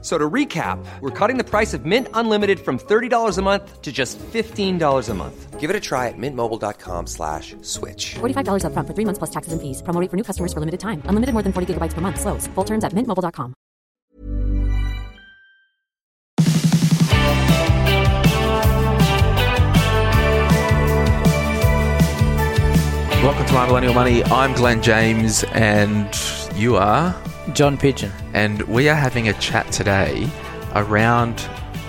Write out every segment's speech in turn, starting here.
F- So to recap, we're cutting the price of Mint Unlimited from $30 a month to just $15 a month. Give it a try at mintmobile.com slash switch. $45 upfront for three months plus taxes and fees. Promo rate for new customers for limited time. Unlimited more than 40 gigabytes per month. Slows. Full terms at mintmobile.com. Welcome to My Millennial Money. I'm Glen James, and you are. John Pidgeon. And we are having a chat today around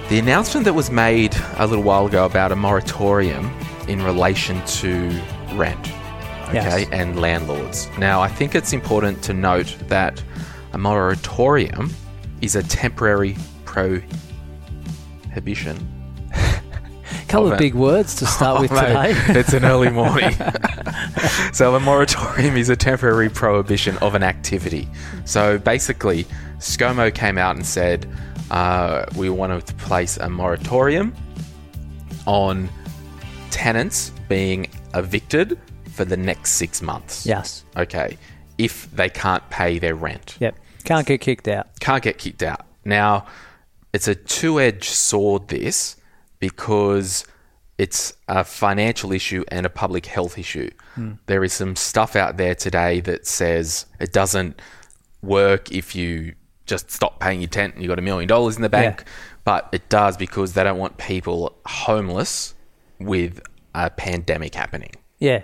the announcement that was made a little while ago about a moratorium in relation to rent, okay, Yes. and landlords. Now, I think it's important to note that a moratorium is a temporary prohibition couple Of of big words to start with Oh, mate, today. it's an early morning. so a moratorium is a temporary prohibition of an activity. So basically, ScoMo came out and said uh, we want to place a moratorium on tenants being evicted for the next six months. yes. Okay. If they can't pay their rent Yep. Can't get kicked out. can't get kicked out. Now, it's a two edged sword, this, because it's a financial issue and a public health issue. There is some stuff out there today that says it doesn't work if you just stop paying your tent and you've got a million dollars in the bank, but it does because they don't want people homeless with a pandemic happening. Yeah.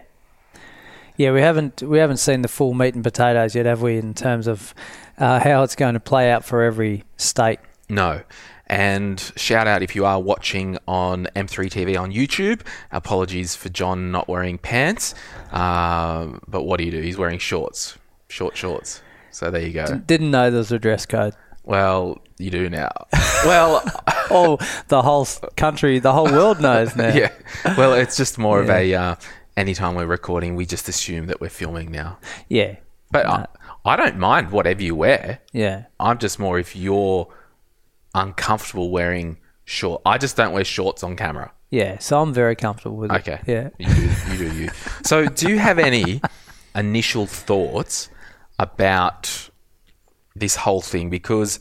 Yeah, we haven't we haven't seen the full meat and potatoes yet, have we? In terms of uh, how it's going to play out for every state. No. And shout out if you are watching on M3 TV on YouTube. Apologies for John not wearing pants. Um, but what do you do? He's wearing shorts, short shorts. So there you go. Didn't know there was a dress code. Well, you do now. Well, Oh, the whole country, the whole world knows now. yeah. Well, it's just more of a. Uh, anytime we're recording, we just assume that we're filming now. Yeah. But I, I don't mind whatever you wear. Yeah. I'm just more if you're uncomfortable wearing short. I just don't wear shorts on camera. Yeah. So I'm very comfortable with it. Okay. Yeah. You do you. Do you. So, do you have any initial thoughts about this whole thing? Because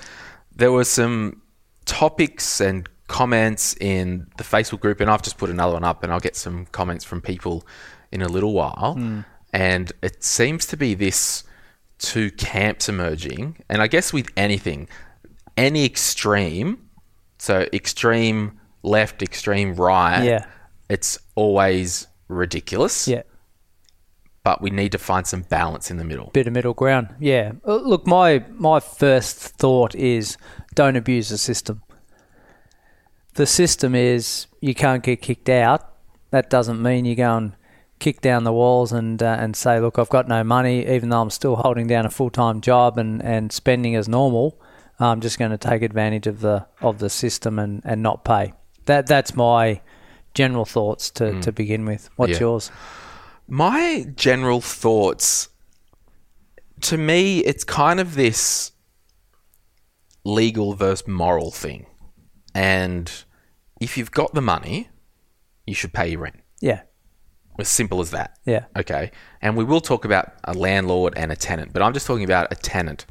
there were some topics and comments in the Facebook group, and I've just put another one up, and I'll get some comments from people in a little while. Hmm. And it seems to be this two camps emerging. And I guess with anything, any extreme, so extreme left, extreme right, Yeah. it's always ridiculous. Yeah. But we need to find some balance in the middle. bit of middle ground. Yeah. Uh, Look, my my first thought is don't abuse the system. The system is you can't get kicked out. That doesn't mean you go and kick down the walls and uh, and say, look, I've got no money, even though I'm still holding down a full time job and, and spending as normal. I'm just going to take advantage of the of the system and, and not pay. That that's my general thoughts to, mm. to begin with. What's Yeah. yours? My general thoughts to me, it's kind of this legal versus moral thing. And if you've got the money, you should pay your rent. Yeah. As simple as that. Yeah. Okay. And we will talk about a landlord and a tenant, but I'm just talking about a tenant.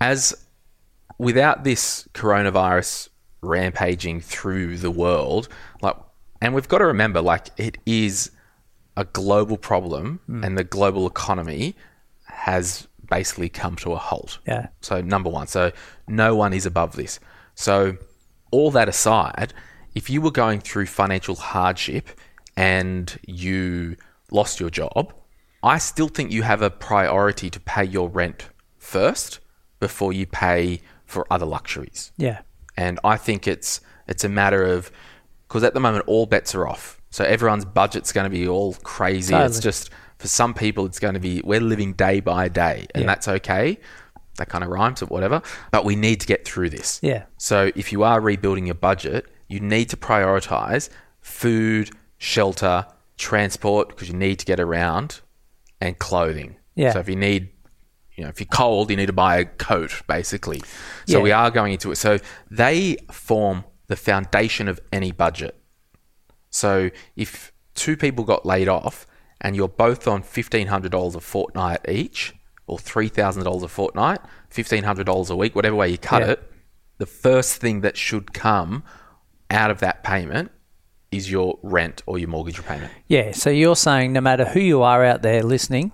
As without this coronavirus rampaging through the world, like, and we've got to remember, like, it is a global problem, hmm. and the global economy has basically come to a halt. Yeah. So number one, so no one is above this. So all that aside, if you were going through financial hardship and you lost your job, I still think you have a priority to pay your rent first before you pay for other luxuries. Yeah. And I think it's it's a matter of because at the moment all bets are off. So everyone's budget's going to be all crazy. It's just for some people it's going to be we're living day by day, and Yeah. that's okay. That kind of rhymes or whatever. But we need to get through this. Yeah. So if you are rebuilding your budget, you need to prioritize food, shelter, transport because you need to get around, and clothing. Yeah. So if you need you know, if you're cold, you need to buy a coat, basically. So Yeah. we are going into it. So they form the foundation of any budget. So if two people got laid off and you're both on $1,500 a fortnight each, or $3,000 a fortnight, $1,500 a week, whatever way you cut Yeah. it, the first thing that should come out of that payment is your rent or your mortgage repayment. Yeah, so you're saying no matter who you are out there listening,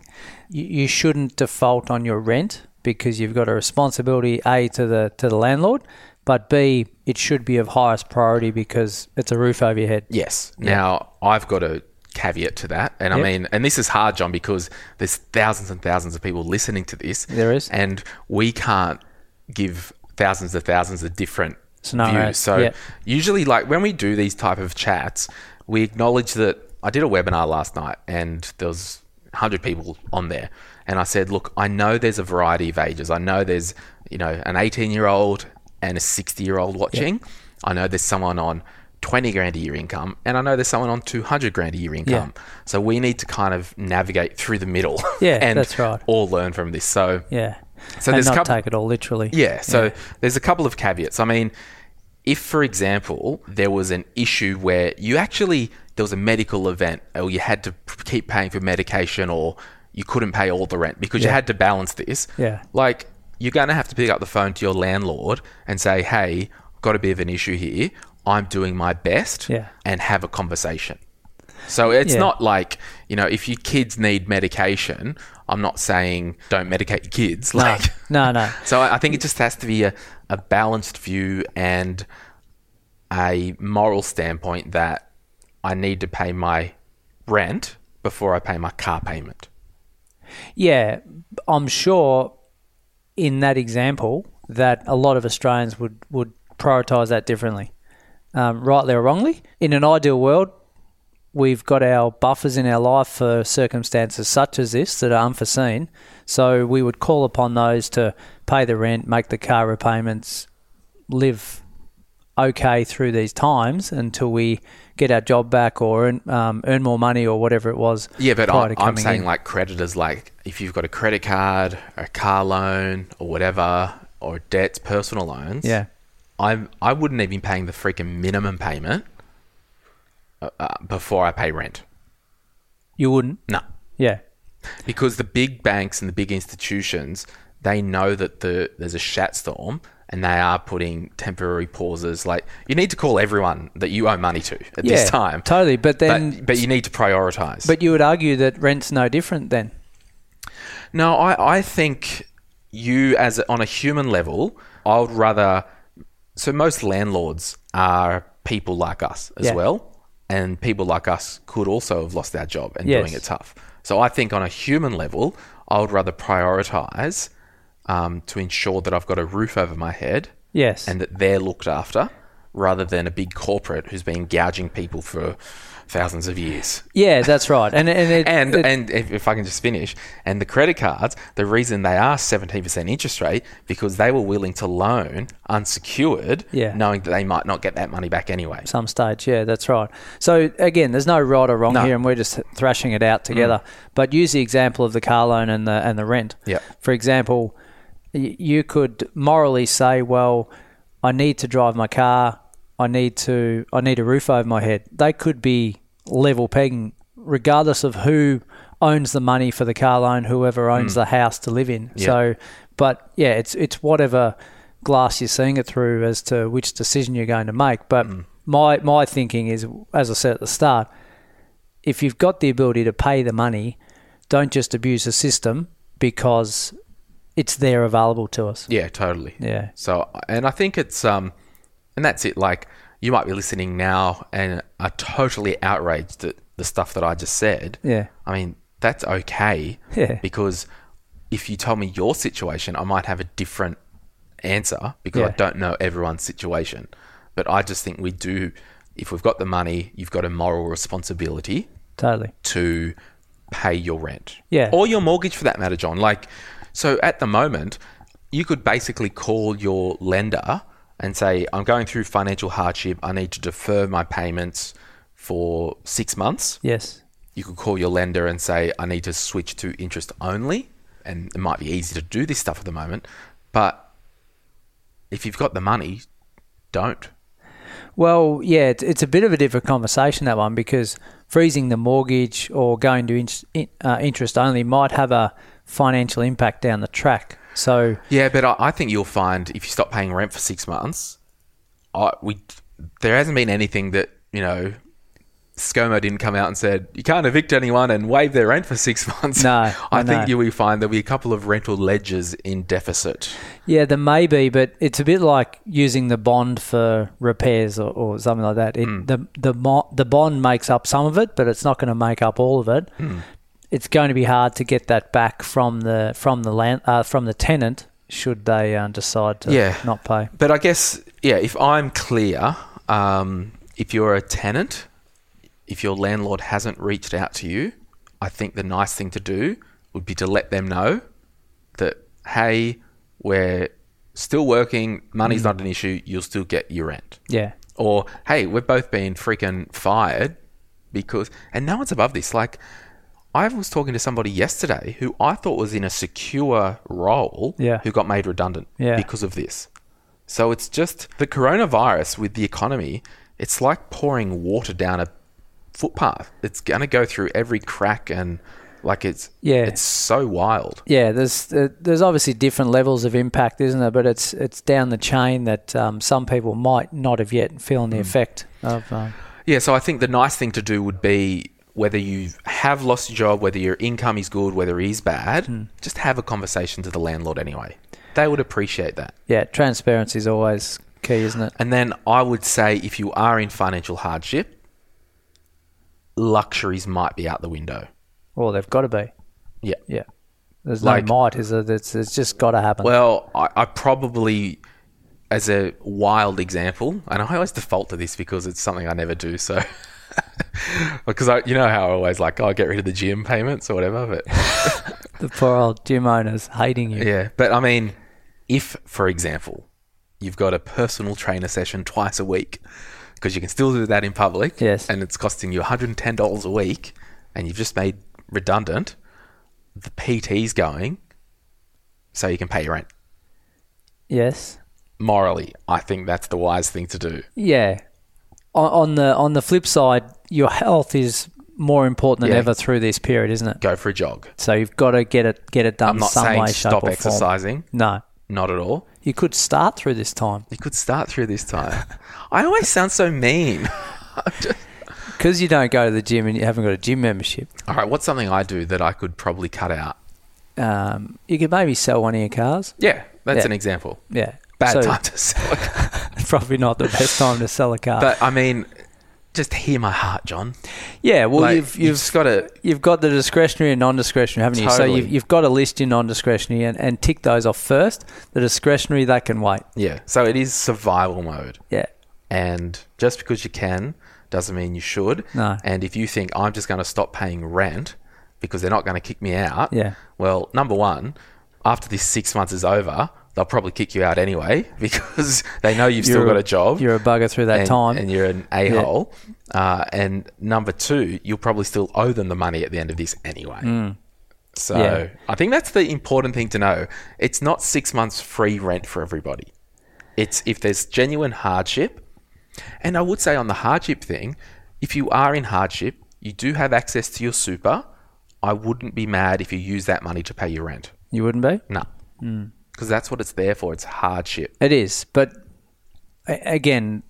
you, you shouldn't default on your rent because you've got a responsibility a to the to the landlord, but b it should be of highest priority because it's a roof over your head. Yes. Now, I've got a caveat to that. And I mean, and this is hard, John, because there's thousands and thousands of people listening to this. There is. And we can't give thousands of thousands of different Scenarios, views. So yeah. usually, like when we do these type of chats, we acknowledge that I did a webinar last night and there was 100 people on there. And I said, look, I know there's a variety of ages. I know there's, you know, an 18 year old and a 60 year old watching. I know there's someone on 20 grand a year income and I know there's someone on 200 grand a year income. So we need to kind of navigate through the middle. Yeah, and that's right. all learn from this. So Yeah. So and there's a not couple- take it all literally. yeah. So there's a couple of caveats. I mean, if, for example, there was an issue where you actually there was a medical event, or you had to keep paying for medication, or you couldn't pay all the rent because you had to balance this. Yeah. Like you're going to have to pick up the phone to your landlord and say, "Hey, got a bit of an issue here. I'm doing my best," Yeah. and have a conversation. So it's Yeah. not like, you know, if your kids need medication, I'm not saying don't medicate your kids. No, Like, no, no. so I I think it just has to be a, a balanced view and a moral standpoint that I need to pay my rent before I pay my car payment. Yeah, I'm sure in that example that a lot of Australians would, would prioritise that differently, um, rightly or wrongly. In an ideal world, we've got our buffers in our life for circumstances such as this that are unforeseen. So we would call upon those to pay the rent, make the car repayments, live okay through these times until we get our job back or earn, um, earn more money or whatever it was. Yeah, but I'm, I'm saying in. like creditors, like if you've got a credit card, a car loan, or whatever, or debts, personal loans. Yeah. I'm I wouldn't even be paying the freaking minimum payment uh, uh, before I pay rent. you wouldn't. No, Yeah. because the big banks and the big institutions they know that the there's a shat storm and they are putting temporary pauses like you need to call everyone that you owe money to at Yeah, this time totally, but then- but, but you need to prioritize But you would argue that rent's no different then. no i i think you as a, on a human level i would rather so most landlords are people like us as Yeah. well and people like us could also have lost our job and Yes. doing it tough so i think on a human level i would rather prioritize um, to ensure that i've got a roof over my head Yes. and that they're looked after rather than a big corporate who's been gouging people for thousands of years yeah, that's right. And and it, and it- and if, if I can just finish, and the credit cards, the reason they are seventeen percent interest rate because they were willing to loan unsecured, Yeah. knowing that they might not get that money back anyway. some stage, yeah, that's right. So again, there's no right or wrong No. here, and we're just thrashing it out together. Mm. But use the example of the car loan and the and the rent. Yeah. For example, you could morally say, well, I need to drive my car. I need to. I need a roof over my head. They could be level pegging, regardless of who owns the money for the car loan, whoever owns the house to live in. Yeah. So, but yeah, it's it's whatever glass you're seeing it through as to which decision you're going to make. But my my thinking is, as I said at the start, if you've got the ability to pay the money, don't just abuse the system because it's there available to us. Yeah, totally. Yeah. So, and I think it's um, and that's it. Like you might be listening now and are totally outraged at the stuff that I just said. Yeah. I mean, that's okay. Yeah. Because if you told me your situation, I might have a different answer because I don't know everyone's situation. But I just think we do. If we've got the money, you've got a moral responsibility Totally. to pay your rent. Yeah. Or your mortgage for that matter, John. Like, so at the moment, you could basically call your lender and say, I'm going through financial hardship. I need to defer my payments for six months. Yes. You could call your lender and say, I need to switch to interest only. and it might be easy to do this stuff at the moment, but if you've got the money, don't. Well, yeah, it's, a bit of a different conversation that one because freezing the mortgage or going to uh, interest only might have a financial impact down the track. So Yeah, but I, I think you'll find if you stop paying rent for six months, I, we there hasn't been anything that you know. ScoMo didn't come out and said you can't evict anyone and waive their rent for six months. No, I, I think you will find there'll be a couple of rental ledgers in deficit. yeah, there may be, but it's a bit like using the bond for repairs or, or something like that. It, hmm. The the the bond makes up some of it, but it's not going to make up all of it. Hmm. It's going to be hard to get that back from the from the land uh, from the tenant should they uh, decide to Yeah. not pay. But I guess, yeah, if I'm clear, um, if you're a tenant, if your landlord hasn't reached out to you, I think the nice thing to do would be to let them know that, hey, we're still working, money's not an issue, you'll still get your rent. Yeah, Or, hey, we've both been freaking fired because, and no one's above this. Like, I was talking to somebody yesterday who I thought was in a secure role Yeah. who got made redundant Yeah. because of this. So it's just the coronavirus with the economy, it's like pouring water down a footpath. It's going to go through every crack and like it's Yeah. it's so wild. Yeah, there's uh, there's obviously different levels of impact, isn't there? But it's it's down the chain that um, some people might not have yet feeling the effect of. Um, Yeah, so I think the nice thing to do would be whether you have lost your job, whether your income is good, whether it is bad, Hmm. just have a conversation to the landlord anyway. They would appreciate that. yeah, transparency is always key, isn't it? And then I would say if you are in financial hardship, luxuries might be out the window. Well, they've got to be. Yeah. Yeah, there's Like- no might, is it? It's, it's just got to happen. Well, I, I probably, as a wild example, and I always default to this because it's something I never do. So, because I, you know how I always like, oh, get rid of the gym payments or whatever. But the poor old gym owners hating you. yeah, but I mean, if for example, you've got a personal trainer session twice a week, because you can still do that in public, Yes. and it's costing you one hundred and ten dollars a week, and you've just made redundant, the PT's going, so you can pay your rent. Yes. morally, I think that's the wise thing to do. Yeah. On, on the on the flip side, your health is more important than Yeah. ever through this period, isn't it? Go for a jog. So you've got to get it get it done I'm not some saying way, shape, stop form. exercising. No, Not at all. you could start through this time You could start through this time. I always sound so mean. because you don't go to the gym and you haven't got a gym membership. All right, what's something I do that I could probably cut out? Um, you could maybe sell one of your cars. Yeah, that's Yeah. an example. Yeah, Bad So, time to sell. Probably not the best time to sell a car. But I mean, just hear my heart, John. yeah, well, Like, you've you've you've got to. You've got the discretionary and non-discretionary, haven't you? So you've, you've got to list your non-discretionary and, and tick those off first. The discretionary, they can wait. Yeah, so it is survival mode. Yeah. And just because you can doesn't mean you should. No. And if you think I'm just going to stop paying rent because they're not going to kick me out, Yeah. well, number one, after this six months is over, they'll probably kick you out anyway because they know you've still got a job. You're a bugger through that and, time. and you're an a hole. Uh, and number two, you'll probably still owe them the money at the end of this anyway. So Mm. Yeah. I think that's the important thing to know. It's not six months free rent for everybody. It's if there's genuine hardship. And I would say on the hardship thing, if you are in hardship, you do have access to your super. I wouldn't be mad if you use that money to pay your rent. you wouldn't be? No. Mm. Because that's what it's there for. It's hardship. It is, but again,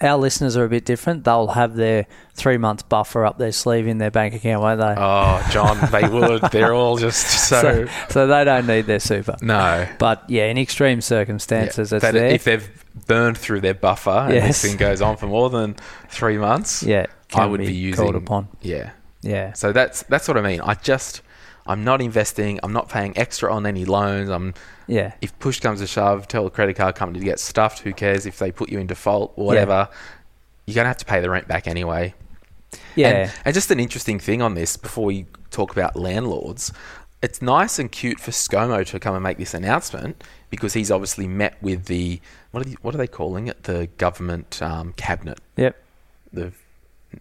our listeners are a bit different. They'll have their three month buffer up their sleeve in their bank account, won't they? Oh, John, they would. They're all just so. so, so they don't need their super. no. But yeah, in extreme circumstances, it's That- there. If they've burned through their buffer and Yes. this thing goes on for more than three months, yeah, I would be, using. called upon. Yeah. Yeah, So that's that's what I mean. I just I'm not investing. I'm not paying extra on any loans. I'm yeah, if push comes to shove, tell the credit card company to get stuffed. Who cares if they put you in default or whatever? You're gonna have to pay the rent back anyway. yeah. And, and just an interesting thing on this before we talk about landlords, it's nice and cute for ScoMo to come and make this announcement because he's obviously met with the what are, the, what are they calling it? The government um, cabinet, yep. the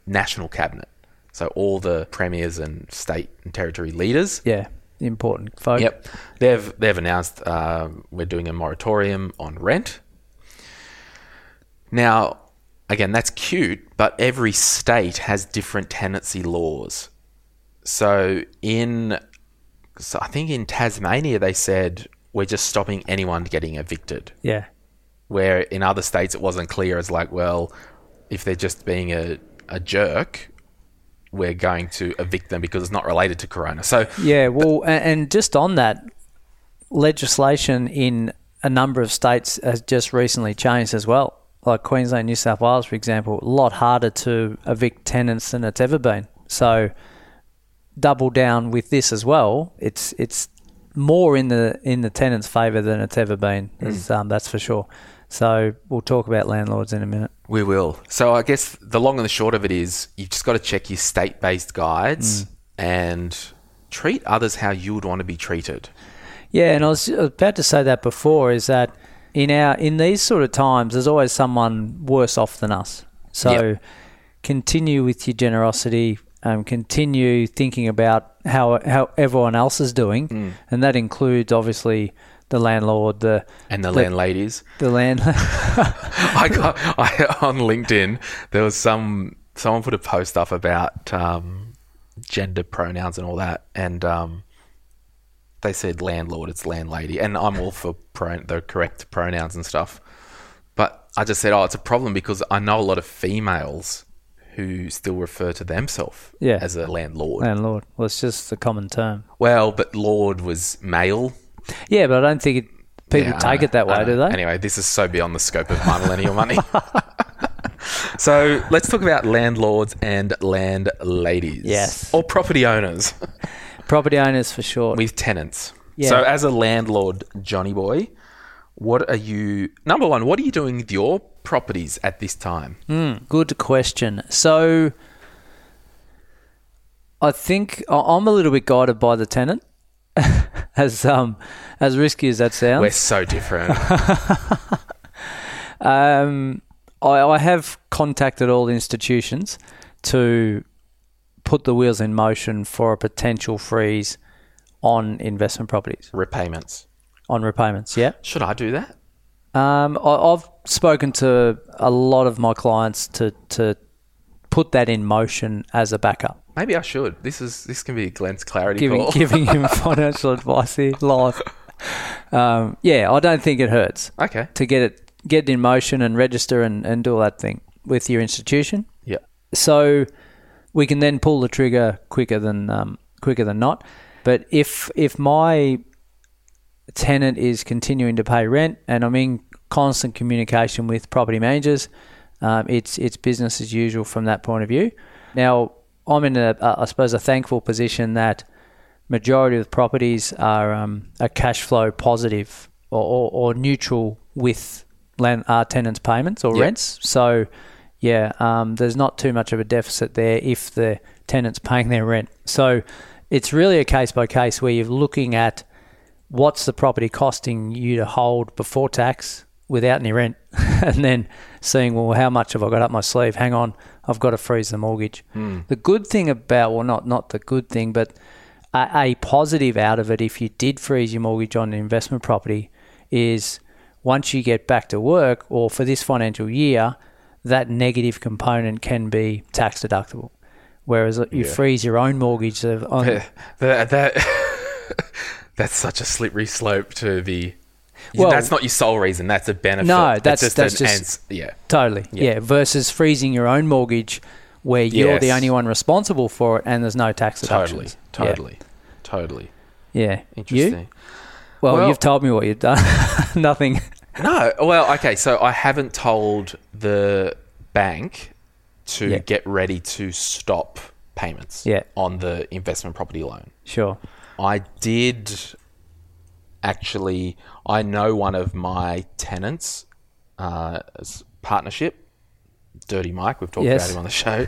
national cabinet. So all the premiers and state and territory leaders. Yeah. important folk. Yep, they've they've announced um, we're doing a moratorium on rent. Now, again, that's cute, but every state has different tenancy laws. So in, so I think in Tasmania they said we're just stopping anyone getting evicted. Yeah. Where in other states it wasn't clear as like, well, if they're just being a, a jerk, we're going to evict them because it's not related to Corona. So Yeah, well, and just on that, legislation in a number of states has just recently changed as well. Like Queensland, New South Wales, for example, a lot harder to evict tenants than it's ever been. So, double down with this as well. It's it's more in the in the tenant's favour than it's ever been. Is, um, that's for sure. So we'll talk about landlords in a minute. We will. So I guess the long and the short of it is you've just got to check your state-based guides and treat others how you would want to be treated. Yeah, and I was about to say that before is that in our in these sort of times, there's always someone worse off than us. So Yep. continue with your generosity. Um, continue thinking about how how everyone else is doing, and that includes obviously the landlord, the And the, The- landladies. the land. I got I, on LinkedIn. There was some someone put a post up about um, gender pronouns and all that, and um, they said landlord, it's landlady, and I'm all for pro- the correct pronouns and stuff. But I just said, oh, it's a problem because I know a lot of females who still refer to themselves Yeah. as a landlord. landlord. Well, it's just a common term. Well, but lord was male. Yeah, but I don't think it, people Yeah, take it that way, do they? Anyway, this is so beyond the scope of my millennial money. so let's talk about landlords and landladies. Yes. Or property owners Property owners for sure. with tenants. Yeah. So as a landlord, Johnny boy, what are you number one, what are you doing with your properties at this time? Hmm, good question. So, I think I'm a little bit guided by the tenant, as um as risky as that sounds. We're so different. Um, I, I have contacted all institutions to put the wheels in motion for a potential freeze on investment properties Repayments. on repayments. Yeah. Should I do that? Um, I, I've spoken to a lot of my clients to to put that in motion as a backup. Maybe I should. This is this can be a Glen's clarity giving call. giving him financial advice here live. Um, yeah, I don't think it hurts okay. to get it get it in motion and register and, and do all that thing with your institution. Yeah. So we can then pull the trigger quicker than um, quicker than not. But if if my tenant is continuing to pay rent and I'm in constant communication with property managers, um, it's it's business as usual from that point of view. Now I'm in a, a I suppose a thankful position that majority of the properties are um, are cash flow positive or, or, or neutral with land uh, tenants payments or Yep. rents. So yeah, um, there's not too much of a deficit there if the tenant's paying their rent. So it's really a case by case where you're looking at what's the property costing you to hold before tax without any rent, and then seeing well how much have I got up my sleeve? Hang on, I've got to freeze the mortgage. Hmm. The good thing about well not not the good thing, but a, a positive out of it if you did freeze your mortgage on an investment property is once you get back to work or for this financial year, that negative component can be tax deductible. Whereas you freeze your own mortgage on, that, that that's such a slippery slope to the. Well- that's not your sole reason. That's a benefit. No, It's that's- just that's an just- ans- yeah. Totally. Yeah. Versus freezing your own mortgage where you're the only one responsible for it and there's no tax Totally, deductions. totally, totally. Yeah. yeah. Interesting. You? Well, Well- you've told me what you've done. Nothing. No, well, okay. So I haven't told the bank to Yeah. get ready to stop payments Yeah. on the investment property loan. Sure. I did actually. I know one of my tenants, uh, partnership, Dirty Mike. We've talked Yes. about him on the show.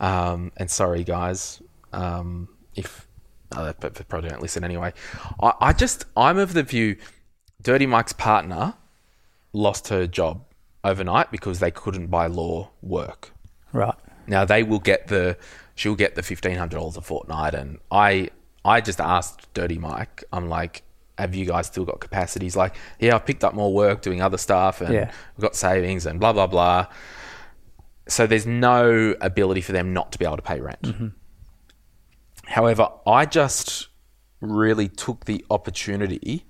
Um, and sorry, guys, um, if uh, they probably don't listen anyway. I, I just I'm of the view, Dirty Mike's partner lost her job overnight because they couldn't by law work. Right. Now they will get the she'll get the fifteen hundred dollars a fortnight, and I I just asked Dirty Mike, I'm like, have you guys still got capacities? Like, yeah, I've picked up more work doing other stuff and Yeah. we've got savings and blah, blah, blah. So there's no ability for them not to be able to pay rent. Mm-hmm. However, I just really took the opportunity.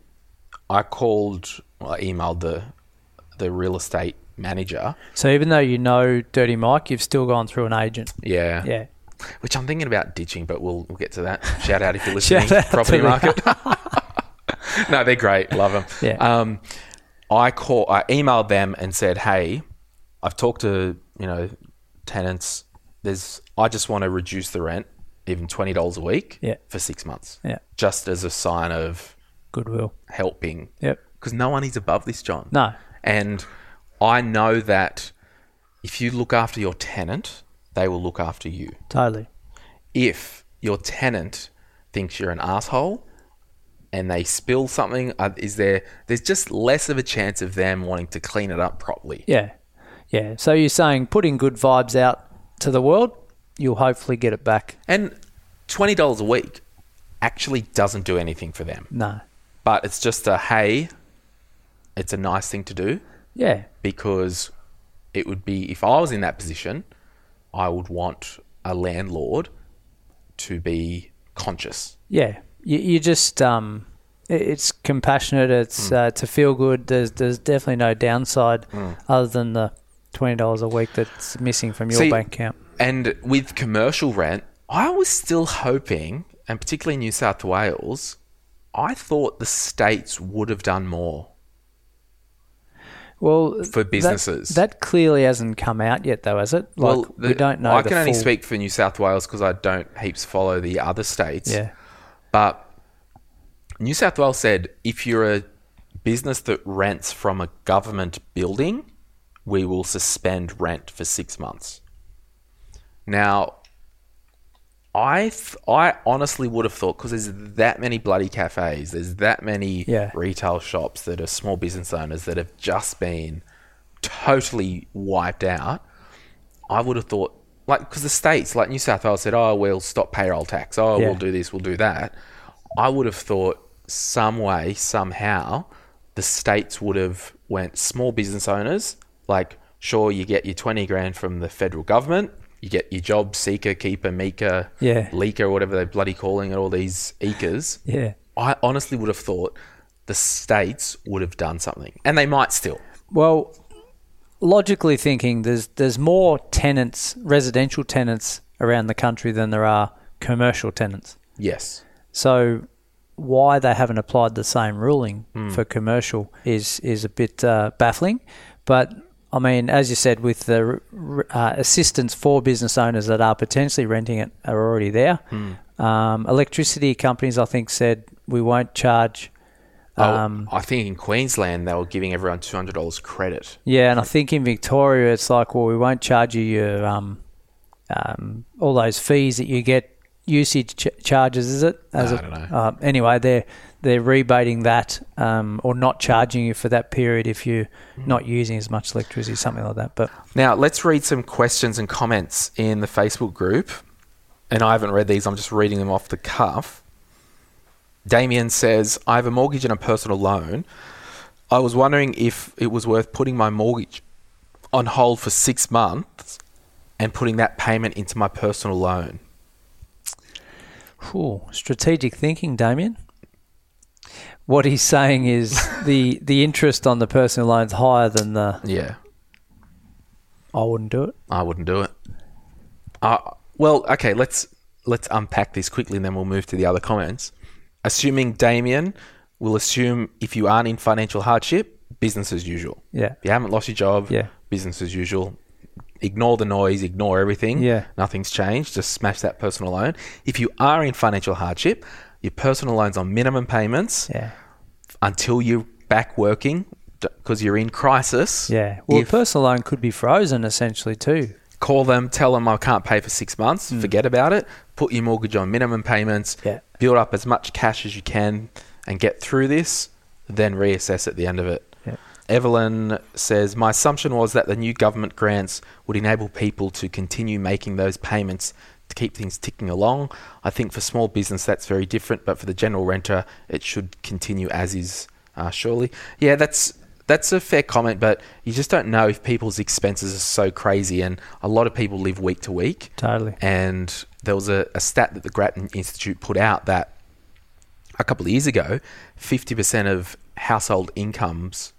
I called, well, I emailed the the real estate manager. So even though you know Dirty Mike, you've still gone through an agent. Yeah. Yeah. Which I'm thinking about ditching, but we'll, we'll get to that. Shout out if you're listening. Property market. no, they're great. Love them. Yeah. Um, I call. I emailed them and said, "Hey, I've talked to you know tenants. There's. I just want to reduce the rent, even twenty dollars a week, Yeah. for six months, Yeah. just as a sign of Goodwill. helping. Yep. Because no one is above this, John. No. And I know that if you look after your tenant, they will look after you Totally. if your tenant thinks you're an asshole and they spill something, uh, is there? There's just less of a chance of them wanting to clean it up properly. Yeah. Yeah. So you're saying putting good vibes out to the world, you'll hopefully get it back. And twenty dollars a week actually doesn't do anything for them. No. But it's just a hey, it's a nice thing to do Yeah. because it would be if I was in that position, I would want a landlord to be conscious. Yeah. You, you just um, it- it's compassionate. It's uh, to feel good. There's there's definitely no downside other than the twenty dollars a week that's missing from your See, bank account. And with commercial rent, I was still hoping, and particularly in New South Wales, I thought the states would have done more. Well, For businesses. that, clearly hasn't come out yet, though, has it? Like, well, we don't know. I the can only speak for New South Wales because I don't heaps follow the other states. Yeah. But New South Wales said if you're a business that rents from a government building, we will suspend rent for six months. Now, I th- I honestly would have thought because there's that many bloody cafes, there's that many Yeah. retail shops that are small business owners that have just been totally wiped out. I would have thought, like, because the states, like New South Wales, said, "Oh, we'll stop payroll tax. Oh, Yeah. we'll do this, we'll do that." I would have thought some way, somehow, the states would have went small business owners. Like, sure, you get your twenty grand from the federal government. You get your job seeker, keeper, meeker, Yeah. leaker, whatever they're bloody calling it, all these eekers. Yeah. I honestly would have thought the states would have done something, and they might still. Well, logically thinking, there's there's more tenants, residential tenants around the country than there are commercial tenants. Yes. So why they haven't applied the same ruling for commercial is is a bit uh, baffling. But I mean, as you said, with the uh, assistance for business owners that are potentially renting it are already there. Um, electricity companies, I think, said we won't charge. Um, oh, I think in Queensland they were giving everyone two hundred dollars credit. Yeah, and I think in Victoria it's like, well, we won't charge you your um, um, all those fees that you get usage ch- charges. Is it? As a- don't know. Uh, anyway, they're they're rebating that um, or not charging you for that period if you're not using as much electricity, something like that. But Now let's read some questions and comments in the Facebook group. And I haven't read these; I'm just reading them off the cuff. Damien says, "I have a mortgage and a personal loan. I was wondering if it was worth putting my mortgage on hold for six months and putting that payment into my personal loan." Whew, strategic thinking, Damien. What he's saying is the the interest on the personal loan's higher than the. Yeah. I wouldn't do it. I wouldn't do it. Uh, well, okay, let's let's unpack this quickly and then we'll move to the other comments. Assuming Damien will assume if you aren't in financial hardship, business as usual. Yeah. If you haven't lost your job, Yeah. business as usual. Ignore the noise, ignore everything. Yeah. Nothing's changed. Just smash that personal loan. If you are in financial hardship, your personal loan's on minimum payments Yeah. until you're back working because you're in crisis. Yeah. Well, If- personal loan could be frozen essentially too. Call them, tell them I can't pay for six months, forget about it, put your mortgage on minimum payments, Yeah. build up as much cash as you can and get through this, then reassess at the end of it. Yeah. Evelyn says, My assumption was that the new government grants would enable people to continue making those payments to keep things ticking along. I think for small business that's very different, but for the general renter, it should continue as is. Uh, surely, yeah, that's that's a fair comment, but you just don't know if people's expenses are so crazy, and a lot of people live week to week. Totally. And there was a, a stat that the Grattan Institute put out that a couple of years ago, 50% of household incomes,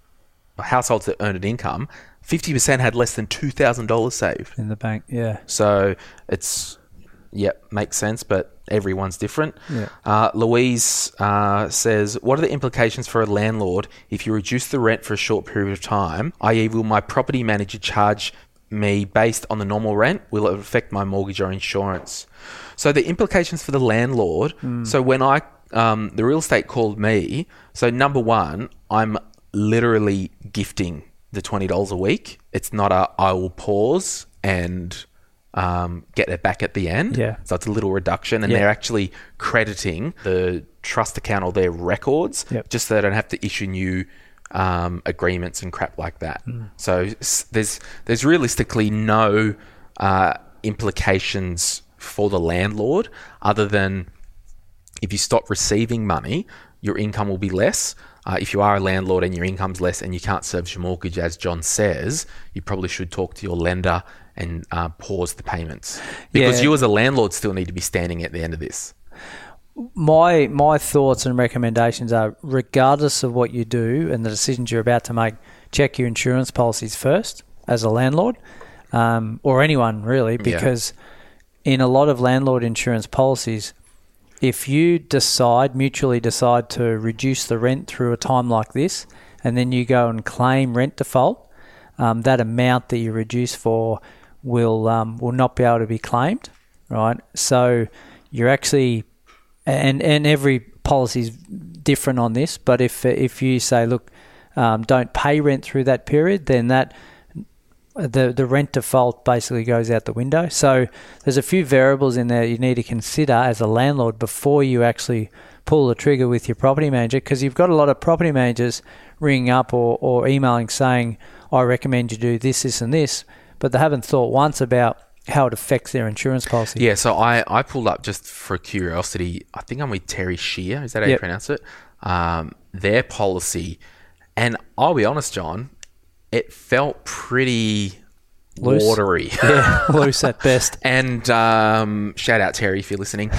households that earned an income, 50% had less than $2,000 saved. in the bank. Yeah. So it's, yep, makes sense, but everyone's different. Yeah. Uh, Louise uh, says, What are the implications for a landlord if you reduce the rent for a short period of time? I.e., will my property manager charge me based on the normal rent? Will it affect my mortgage or insurance? So the implications for the landlord. So when I, um, the real estate called me. So number one, I'm literally gifting the twenty dollars a week. It's not a I will pause and um, get it back at the end. Yeah. So it's a little reduction, and Yeah. they're actually crediting the trust account or their records, Yep. just so they don't have to issue new um, agreements and crap like that. So there's there's realistically no uh, implications for the landlord other than if you stop receiving money, your income will be less. Uh, if you are a landlord and your income's less and you can't service your mortgage, as John says, you probably should talk to your lender and uh, pause the payments because Yeah. you, as a landlord, still need to be standing at the end of this. my my thoughts and recommendations are regardless of what you do and the decisions you're about to make check your insurance policies first as a landlord um, or anyone really because in a lot of landlord insurance policies if you decide mutually decide to reduce the rent through a time like this and then you go and claim rent default um, that amount that you reduce for will um, will not be able to be claimed right so you're actually and and every policy is different on this. But if if you say, look, um, don't pay rent through that period, then that the the rent default basically goes out the window. So there's a few variables in there you need to consider as a landlord before you actually pull the trigger with your property manager because you've got a lot of property managers ringing up or, or emailing saying I recommend you do this, this, and this, but they haven't thought once about how it affects their insurance policy. Yeah, so I, I pulled up just for curiosity. I think I'm with Terri Scheer. Is that how you pronounce it? Um, their policy, and I'll be honest, John, it felt pretty Loose. watery. yeah, loose at best. and um, shout out Terri if you're listening.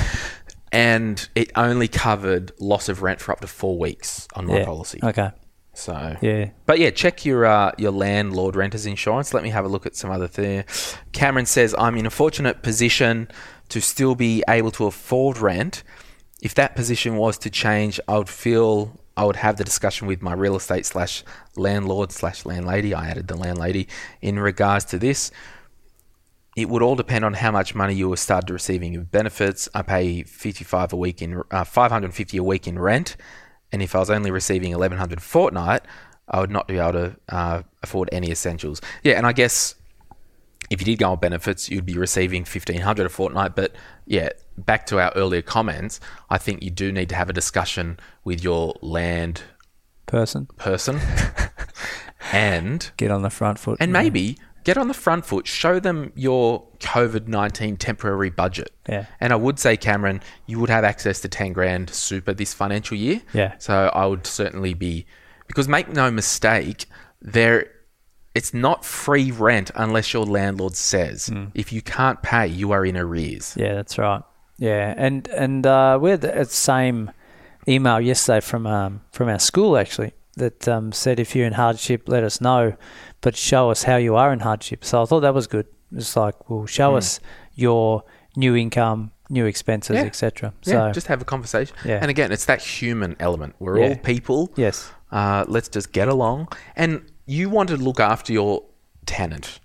And it only covered loss of rent for up to four weeks on my Yeah. policy. Okay. So Yeah. but yeah, check your uh, your landlord renters insurance. Let me have a look at some other thing. Cameron says I'm in a fortunate position to still be able to afford rent. If that position was to change, I would feel I would have the discussion with my real estate slash landlord slash landlady. I added the landlady in regards to this. It would all depend on how much money you were started receiving in benefits. I pay 55 a week in uh, 550 a week in rent, and if I was only receiving 1100 fortnight, I would not be able to uh, afford any essentials. Yeah, and I guess if you did go on benefits, you'd be receiving 1500 a fortnight. But yeah, back to our earlier comments, I think you do need to have a discussion with your land Person. person and Get on the front foot. and maybe get on the front foot, show them your COVID 19 temporary budget. Yeah. And I would say, Cameron, you would have access to 10 grand super this financial year. Yeah. So I would certainly be, because make no mistake, there. It's not free rent unless your landlord says. Hmm. If you can't pay, you are in arrears. Yeah, that's right. Yeah, and and uh, we had the same email yesterday from um, from our school actually that um, said if you're in hardship, let us know, but show us how you are in hardship. So I thought that was good. It's like, well, show us your new income, new expenses, Yeah. etc. Yeah, So just have a conversation. Yeah. And again, it's that human element. We're Yeah. all people. Yes. Uh, let's just get along. And you want to look after your tenant.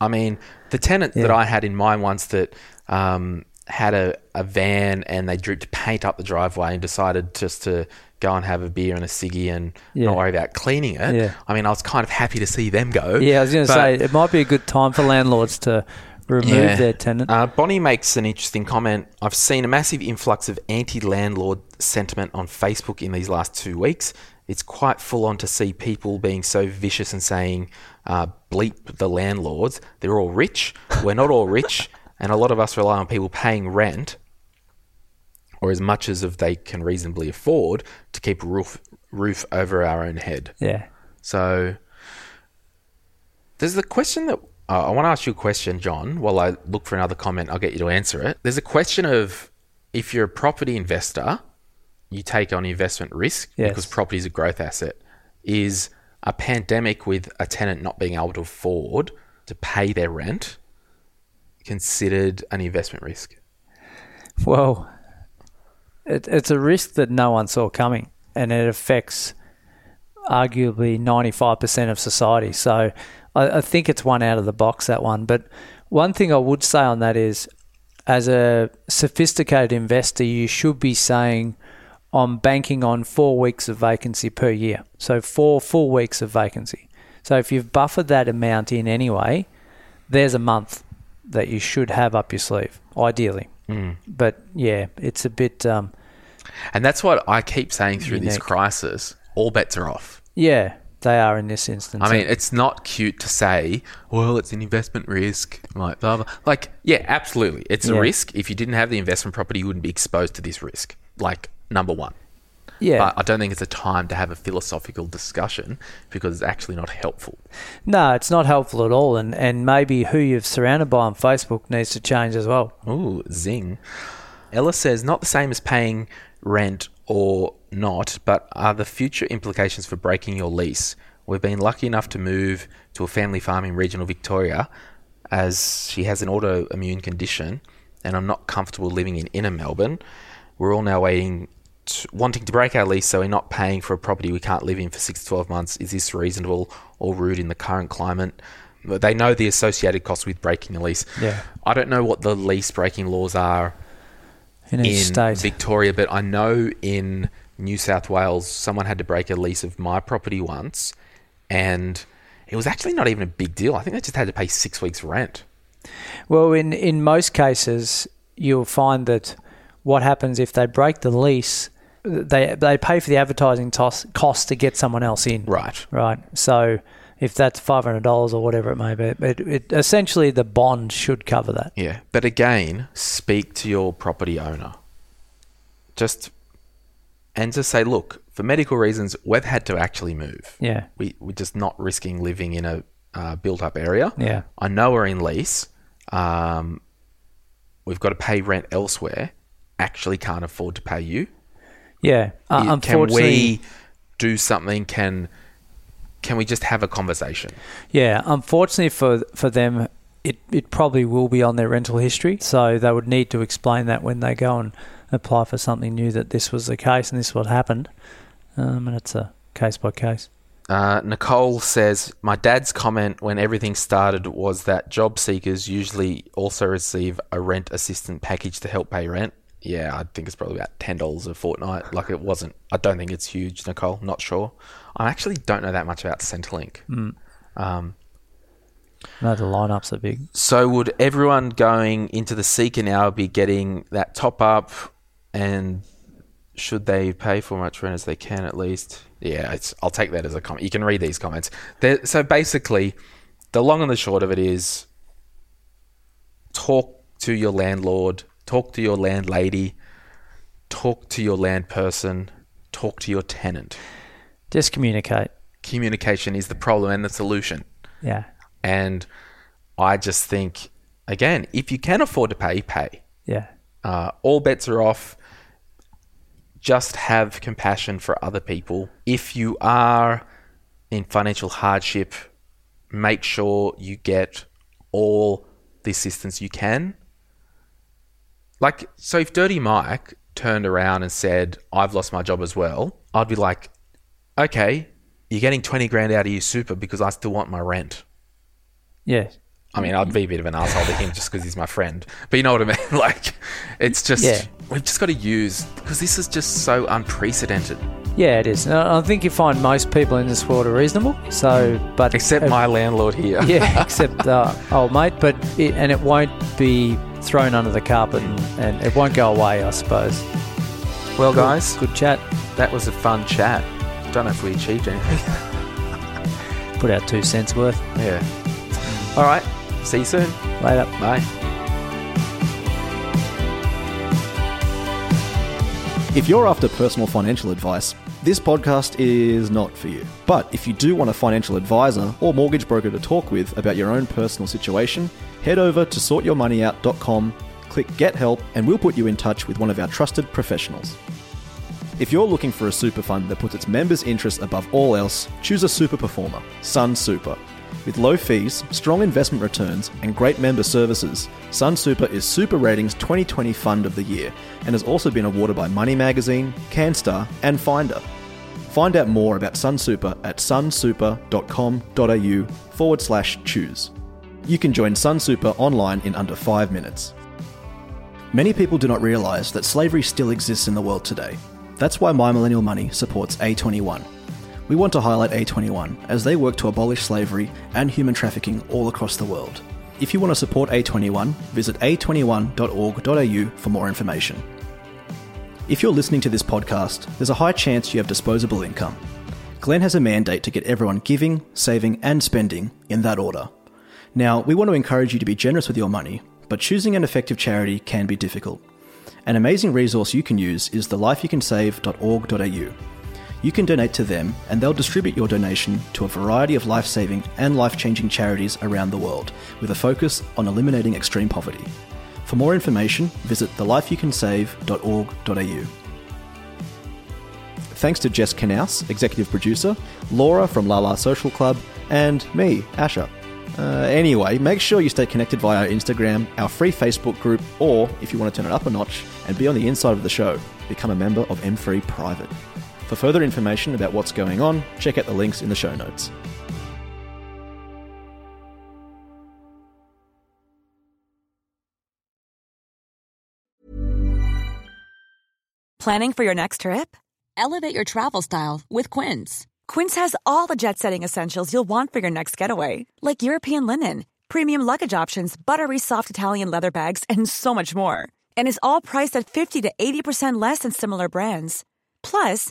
I mean, the tenant that I had in mind once that um, had a, a van and they dripped paint up the driveway and decided just to go and have a beer and a ciggy and Yeah. not worry about cleaning it. Yeah. I mean, I was kind of happy to see them go. yeah, I was going to say it might be a good time for landlords to remove their tenant. uh, Bonnie makes an interesting comment. I've seen a massive influx of anti landlord sentiment on Facebook in these last two weeks. It's quite full on to see people being so vicious and saying, uh, bleep the landlords. They're all rich. We're not all rich. and a lot of us rely on people paying rent or as much as of they can reasonably afford to keep roof roof over our own head. Yeah. So there's the question that uh, I want to ask you a question, John. While I look for another comment, I'll get you to answer it. There's a question of if you're a property investor, you take on investment risk Yes. because property is a growth asset. Is a pandemic with a tenant not being able to afford to pay their rent considered an investment risk? Well, it, it's a risk that no one saw coming, and it affects arguably 95% of society. So I, I think it's one out of the box, that one. But one thing I would say on that is, as a sophisticated investor, you should be saying, I'm banking on four weeks of vacancy per year. So four full weeks of vacancy. So if you've buffered that amount in anyway, there's a month that you should have up your sleeve, ideally. But yeah, it's a bit. Um, And that's what I keep saying through this crisis. All bets are off. yeah, they are in this instance. I mean, it's not cute to say, well, it's an investment risk, like blah, blah. Like, yeah, absolutely. It's a risk. If you didn't have the investment property, you wouldn't be exposed to this risk. Like, number one. Yeah, But I don't think it's a time to have a philosophical discussion because it's actually not helpful. no, it's not helpful at all. And and maybe who you've surrounded by on Facebook needs to change as well. Ooh, zing. Ella says, not the same as paying rent or not, but are the future implications for breaking your lease? We've been lucky enough to move to a family farm in regional Victoria as she has an autoimmune condition and I'm not comfortable living in inner Melbourne. We're all now waiting, wanting to break our lease so we're not paying for a property we can't live in for six to 12 months. Is this reasonable or rude in the current climate? They know the associated costs with breaking a lease. Yeah. I don't know what the lease breaking laws are In in state, Victoria, but I know in New South Wales, someone had to break a lease of my property once, and it was actually not even a big deal. I think they just had to pay six weeks' rent. Well, in in most cases, you'll find that what happens if they break the lease, they they pay for the advertising tos- cost to get someone else in. Right. Right. So if that's five hundred dollars or whatever it may be, it, it essentially the bond should cover that. Yeah. But again, speak to your property owner. Just and just say, look, for medical reasons, we've had to actually move. Yeah. We we're just not risking living in a uh, built-up area. Yeah. I know we're in lease. Um, we've got to pay rent elsewhere. Actually, can't afford to pay you. Yeah. Uh, Can unfortunately, we do something? Can can we just have a conversation? Yeah, unfortunately for for them, it, it probably will be on their rental history. So they would need to explain that when they go and apply for something new that this was the case and this is what happened. Um, and it's a case by case. Uh, Nicole says, My dad's comment when everything started was that job seekers usually also receive a rent assistant package to help pay rent. Yeah, I think it's probably about $10 a fortnight. Like it wasn't, I don't think it's huge, Nicole. Not sure. I actually don't know that much about Centrelink. Um, No, the lineups are big. So would everyone going into the Seeker now be getting that top up, and should they pay for much rent as they can at least? Yeah, it's, I'll take that as a comment. You can read these comments. There, so basically, the long and the short of it is, talk to your landlord, talk to your landlady, talk to your land person, talk to your tenant. Just communicate. Communication is the problem and the solution. Yeah. And I just think, again, if you can afford to pay, pay. Yeah. Uh, all bets are off. Just have compassion for other people. If you are in financial hardship, make sure you get all the assistance you can. Like, so if Dirty Mike turned around and said, I've lost my job as well, I'd be like, okay, you're getting 20 grand out of your super because I still want my rent. Yeah. I mean, I'd be a bit of an asshole to him just because he's my friend. But you know what I mean? Like, it's just, Yeah. we've just got to use, because this is just so unprecedented. Yeah, it is. And I think you find most people in this world are reasonable. So, but Except my landlord here. yeah, except uh, old mate. But it, and it won't be thrown under the carpet, and, and it won't go away. I suppose. Well, guys, good chat. that was a fun chat. Don't know if we achieved anything. Put out two cents worth. yeah. All right. See you soon. Later. Bye. If you're after personal financial advice, this podcast is not for you. But if you do want a financial advisor or mortgage broker to talk with about your own personal situation, head over to sortyourmoneyout.com, click Get Help, and we'll put you in touch with one of our trusted professionals. If you're looking for a super fund that puts its members' interests above all else, choose a super performer, Sun Super. With low fees, strong investment returns, and great member services, Sun Super is Super Ratings 2020 Fund of the Year and has also been awarded by Money Magazine, CanStar, and Finder. Find out more about Sun Super at sunsuper.com.au forward slash choose. You can join Sun Super online in under five minutes. Many people do not realise that slavery still exists in the world today. That's why My Millennial Money supports A21. We want to highlight A21 as they work to abolish slavery and human trafficking all across the world. If you want to support A21, visit a21.org.au for more information. If you're listening to this podcast, there's a high chance you have disposable income. Glen has a mandate to get everyone giving, saving, and spending in that order. Now, we want to encourage you to be generous with your money, but choosing an effective charity can be difficult. An amazing resource you can use is the lifeyoucansave.org.au. You can donate to them, and they'll distribute your donation to a variety of life saving and life changing charities around the world, with a focus on eliminating extreme poverty. For more information, visit thelifeyoucansave.org.au. Thanks to Jess Knaus, executive producer, Laura from La La Social Club, and me, Asher. Uh, anyway, make sure you stay connected via our Instagram, our free Facebook group, or if you want to turn it up a notch and be on the inside of the show, become a member of M3 Private. For further information about what's going on, check out the links in the show notes. Planning for your next trip? Elevate your travel style with Quince. Quince has all the jet setting essentials you'll want for your next getaway, like European linen, premium luggage options, buttery soft Italian leather bags, and so much more. And is all priced at 50 to 80% less than similar brands. Plus,